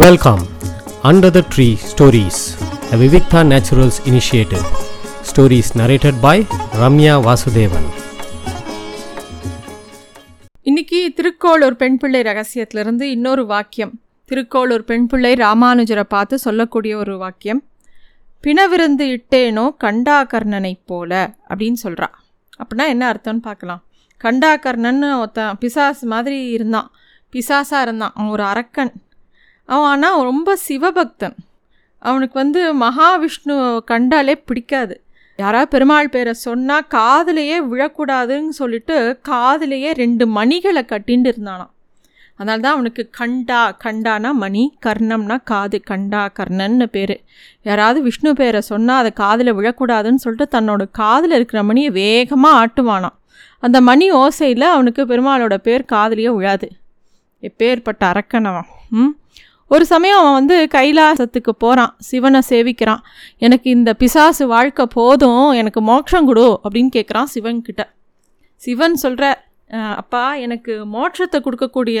Welcome under the tree stories a Vivikta naturals initiative stories narrated by Ramya Vasudevan இன்னைக்கு திருக்கோளூர் பெண் பிள்ளை ரகசியத்திலிருந்து இன்னொரு வாக்கியம். திருக்கோளூர் பெண் பிள்ளை ராமானுஜரை பார்த்து சொல்லக்கூடிய ஒரு வாக்கியம். பிணவிருந்து இட்டேனோ கண்டாகர்ணனைப் போல அப்படின்னு சொல்கிறா அப்படின்னா என்ன அர்த்தம்னு பார்க்கலாம். கண்டாகர்ணன்னு ஒருத்தன் பிசாஸ் மாதிரி இருந்தான். பிசாசாக இருந்தான். அவன் ஒரு அரக்கன். அவன் ஆனால் ரொம்ப சிவபக்தன். அவனுக்கு வந்து மகாவிஷ்ணு கண்டாலே பிடிக்காது. யாராவது பெருமாள் பேரை சொன்னால் காதுலேயே விழக்கூடாதுன்னு சொல்லிட்டு காதுலேயே ரெண்டு மணிகளை கட்டின்னு இருந்தானாம். அதனால தான் அவனுக்கு கண்டா கண்டானா மணி கர்ணம்னா காது கண்டா கர்ணன்னு பேர். யாராவது விஷ்ணு பேரை சொன்னால் அதை காதில் விழக்கூடாதுன்னு சொல்லிட்டு தன்னோட காதில் இருக்கிற மணியை வேகமாக ஆட்டுவானாம். அந்த மணி ஓசையில் அவனுக்கு பெருமாளோட பேர் காதலியே விழாது. எப்பேற்பட்ட அரக்கனவன் ம்? ஒரு சமயம் அவன் வந்து கைலாசத்துக்கு போகிறான் சிவனை சேவிக்கிறான். எனக்கு இந்த பிசாசு வாழ்க்கை போதும் எனக்கு மோட்சம் கொடு அப்படின்னு கேட்குறான் சிவன்கிட்ட சிவன் சொல்கிற அப்பா எனக்கு மோட்சத்தை கொடுக்கக்கூடிய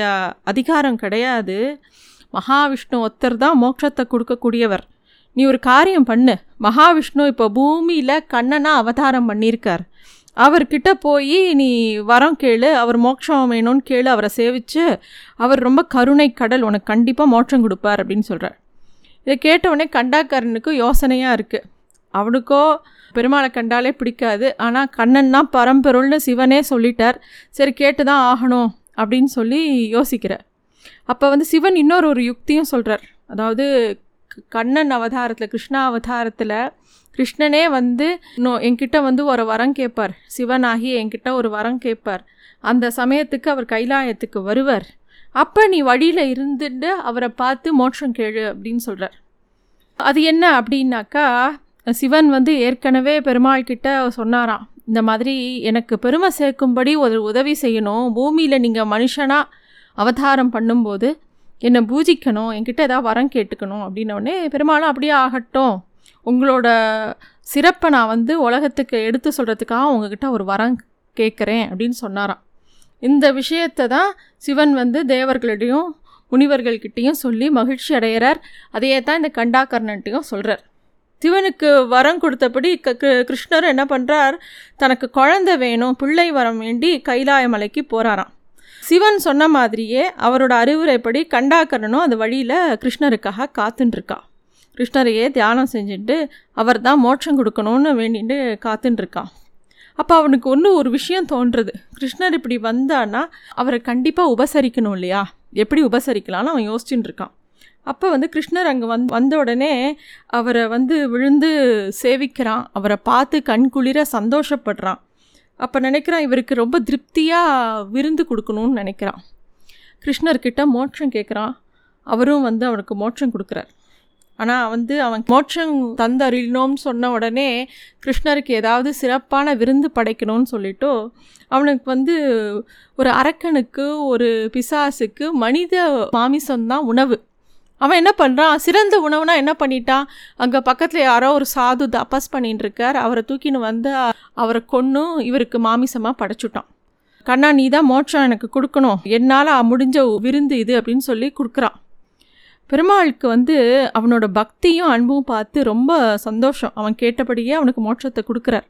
அதிகாரம் கிடையாது. மகாவிஷ்ணு ஒருத்தர் தான் மோட்சத்தை கொடுக்கக்கூடியவர். நீ ஒரு காரியம் பண்ணு. மகாவிஷ்ணு இப்போ பூமியில் கண்ணனா அவதாரம் பண்ணியிருக்கார். அவர்கிட்ட போய் நீ வரம் கேளு அவர் மோட்சம் வேணும்னு கேளு அவரை சேவித்து அவர் ரொம்ப கருணை கடல் உனக்கு கண்டிப்பாக மோட்சம் கொடுப்பார் அப்படின்னு சொல்கிறார் இதை கேட்டவுடனே கண்டாக்காரனுக்கு யோசனையாக இருக்குது அவனுக்கோ பெருமாளை கண்டாலே பிடிக்காது. ஆனால் கண்ணன்னா பரம்பொருள்னு சிவனே சொல்லிட்டார். சரி கேட்டு தான் ஆகணும் அப்படின்னு சொல்லி யோசிக்கிறார். அப்போ வந்து சிவன் இன்னொரு ஒரு யுக்தியும் சொல்கிறார் அதாவது கண்ணன் அவதாரத்தில் கிருஷ்ணா அவதாரத்தில் கிருஷ்ணனே வந்து நோ என்கிட்ட வந்து ஒரு வரம் கேட்பார் சிவனாகி என்கிட்ட ஒரு வரம் கேட்பார் அந்த சமயத்துக்கு அவர் கைலாயத்துக்கு வருவார். அப்போ நீ வழியில் இருந்துட்டு அவரை பார்த்து மோட்சம் கேளு அப்படின்னு சொல்கிறார் அது என்ன அப்படின்னாக்கா சிவன் வந்து ஏற்கனவே பெருமாள் கிட்ட சொன்னாராம் இந்த மாதிரி எனக்கு பெருமை சேர்க்கும்படி ஒரு உதவி செய்யணும். பூமியில் நீங்கள் மனுஷனாக அவதாரம் பண்ணும்போது என்னை பூஜிக்கணும் என்கிட்ட ஏதாவது வரம் கேட்டுக்கணும் அப்படின்னோடனே பெருமாளும் அப்படியே ஆகட்டும். உங்களோட சிறப்பை நான் வந்து உலகத்துக்கு எடுத்து சொல்கிறதுக்காக உங்ககிட்ட ஒரு வரம் கேட்குறேன் அப்படின்னு சொன்னாராம். இந்த விஷயத்தை தான் சிவன் வந்து தேவர்களிடையும் முனிவர்கள்கிட்டையும் சொல்லி மகிழ்ச்சி அடைகிறார் அதையே தான் இந்த கண்டாகர்ணன்ட்டையும் சொல்கிறார் சிவனுக்கு வரம் கொடுத்தபடி க கிருஷ்ணர் என்ன பண்ணுறார் தனக்கு குழந்தை வேணும் பிள்ளை வரம் வேண்டி கைலாய மலைக்கு போகிறாராம் சிவன் சொன்ன மாதிரியே அவரோட அறிவுரைப்படி கண்டாகரனும் அந்த வழியில் கிருஷ்ணருக்காக காத்துட்டுருக்கா கிருஷ்ணரையே தியானம் செஞ்சுட்டு அவர் தான் மோட்சம் கொடுக்கணும்னு வேண்டிட்டு காத்துட்டுருக்கான் அப்போ அவனுக்கு ஒன்று ஒரு விஷயம் தோன்றுறது கிருஷ்ணர் இப்படி வந்தான்னா அவரை கண்டிப்பாக உபசரிக்கணும் இல்லையா? எப்படி உபசரிக்கலாம்னு அவன் யோசிச்சுட்டு இருக்கான் அப்போ வந்து கிருஷ்ணர் அங்கே வந் வந்த உடனே அவரை வந்து விழுந்து சேவிக்கிறான். அவரை பார்த்து கண்குளிர சந்தோஷப்படுறான். அப்போ நினைக்கிறான் இவருக்கு ரொம்ப திருப்தியாக விருந்து கொடுக்கணும்னு நினைக்கிறான். கிருஷ்ணர்கிட்ட மோட்சம் கேட்குறான் அவரும் வந்து அவனுக்கு மோட்சம் கொடுக்குறார். ஆனால் வந்து அவன் மோட்சம் தந்தறியணும்னு சொன்ன உடனே கிருஷ்ணருக்கு ஏதாவது சிறப்பான விருந்து படைக்கணும்னு சொல்லிட்டு அவனுக்கு வந்து ஒரு அரக்கனுக்கு ஒரு பிசாசுக்கு மனித மாமிசம்தான் உணவு. அவன் என்ன பண்ணுறான் சிறந்த உணவுனா என்ன பண்ணிட்டான்? அங்கே பக்கத்தில் யாரோ ஒரு சாது தபாஸ் பண்ணிட்டு இருக்கார். அவரை தூக்கின்னு வந்து அவரை கொன்று இவருக்கு மாமிசமாக படைச்சுட்டான். கண்ணா நீ தான் மோட்சம் எனக்கு கொடுக்கணும். என்னால் முடிஞ்ச விருந்து இது அப்படின்னு சொல்லி கொடுக்குறான். பெருமாளுக்கு வந்து அவனோட பக்தியும் அன்பும் பார்த்து ரொம்ப சந்தோஷம். அவன் கேட்டபடியே அவனுக்கு மோட்சத்தை கொடுக்குறார்.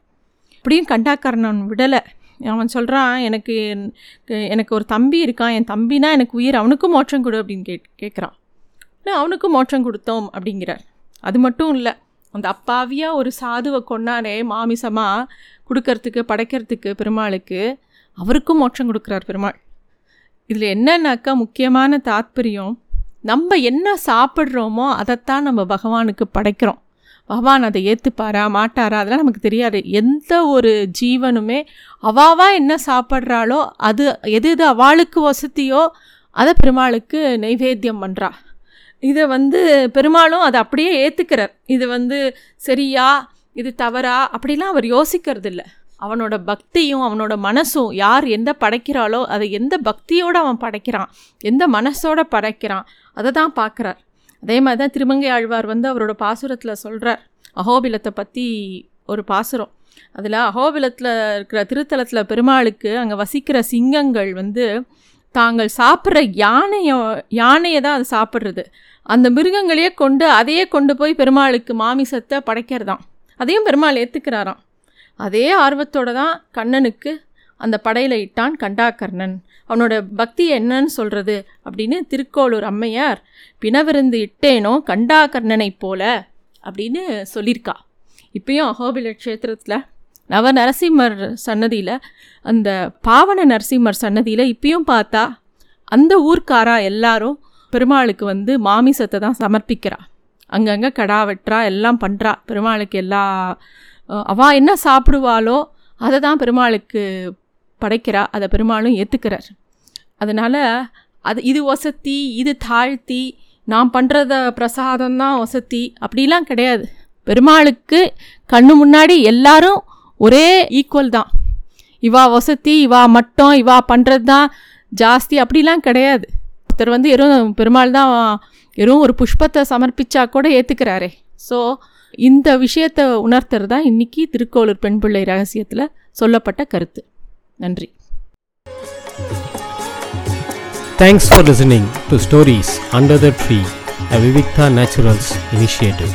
அப்படியும் கண்டாக்கரணன் விடலை. அவன் சொல்கிறான் எனக்கு எனக்கு ஒரு தம்பி இருக்கான். என் தம்பினா எனக்கு உயிர். அவனுக்கும் மோட்சம் கொடு அப்படின்னு கே கேட்குறான் அவனுக்கும் மோட்சம் கொடுத்தோம் அப்படிங்கிறார். அது மட்டும் இல்லை அந்த அப்பாவியாக ஒரு சாதுவை கொண்டானே மாமிசமாக கொடுக்கறதுக்கு படைக்கிறதுக்கு பெருமாளுக்கு அவருக்கும் மோட்சம் கொடுக்குறார் பெருமாள். இதில் என்னன்னாக்கா முக்கியமான தாத்பரியம் நம்ம என்ன சாப்பிட்றோமோ அதைத்தான் நம்ம பகவானுக்கு படைக்கிறோம். பகவான் அதை ஏற்றுப்பாரா மாட்டாரா அதெல்லாம் நமக்கு தெரியாது. எந்த ஒரு ஜீவனுமே அவாவா என்ன சாப்பிட்றாளோ அது எது எது அவளுக்கு வசதியோ அதை பெருமாளுக்கு நைவேத்தியம் பண்ணுறா இதை வந்து பெருமாளும் அதை அப்படியே ஏற்றுக்கிறார் இது வந்து சரியா இது தவறா அப்படிலாம் அவர் யோசிக்கிறது இல்லை அவனோட பக்தியும் அவனோட மனசும் யார் எந்த படைக்கிறாளோ அதை எந்த பக்தியோடு அவன் படைக்கிறான் எந்த மனசோட படைக்கிறான் அதை தான் பார்க்குறார். அதே மாதிரி தான் திருமங்கை ஆழ்வார் வந்து அவரோட பாசுரத்தில் சொல்கிறார் அகோபிலத்தை பற்றி ஒரு பாசுரம். அதில் அகோபிலத்தில் இருக்கிற திருத்தலத்தில் பெருமாளுக்கு அங்கே வசிக்கிற சிங்கங்கள் வந்து தாங்கள் சாப்பிட்ற யானையோ யானையை தான் அது சாப்பிட்றது. அந்த மிருகங்களையே கொண்டு அதையே கொண்டு போய் பெருமாளுக்கு மாமிசத்தை படைக்கிறதாம். அதையும் பெருமாள் ஏற்றுக்கிறாராம் அதே ஆர்வத்தோட தான் கண்ணனுக்கு அந்த படையில் இட்டான் கண்டாகர்ணன். அவனோட பக்தி என்னன்னு சொல்கிறது அப்படின்னு திருக்கோளூர் அம்மையார் பிணவிருந்து இட்டேனோ கண்டாகர்ணனைப் போல? அப்படின்னு சொல்லியிருக்கா. இப்பயும் அகோபில க்ஷேத்திரத்தில் நவ நரசிம்மர் சன்னதியில் அந்த பாவன நரசிம்மர் சன்னதியில் இப்பயும் பார்த்தா அந்த ஊர்க்காரா எல்லாரும் பெருமாளுக்கு வந்து மாமிசத்தை தான் சமர்ப்பிக்கிறா. அங்கங்கே கடா வெட்டுறா எல்லாம் பண்ணுறா பெருமாளுக்கு எல்லா அவா என்ன சாப்பிடுவாளோ அதை தான் பெருமாளுக்கு படைக்கிறா. அதை பெருமாளும் ஏற்றுக்கிறார் அதனால் அது இது வசத்தி இது தாழ்த்தி நான் பண்ணுறத பிரசாதம் தான் வசத்தி அப்படிலாம் கிடையாது. பெருமாளுக்கு கண்ணு முன்னாடி எல்லாரும் ஒரே ஈக்குவல் தான். இவா வசதி இவா மட்டும் இவா பண்ணுறது தான் ஜாஸ்தி. அப்படிலாம் கிடையாது. ஒருத்தர் வந்து எறும் பெருமாள் தான் எறும் ஒரு புஷ்பத்தை சமர்ப்பிச்சா கூட ஏற்றுக்கிறாரே ஸோ இந்த விஷயத்தை உணர்த்துறது தான் இன்றைக்கி திருக்கோளூர் பெண் பிள்ளை ரகசியத்தில் சொல்லப்பட்ட கருத்து. நன்றி. Thanks for listening to stories under the tree a Vivikta naturals initiative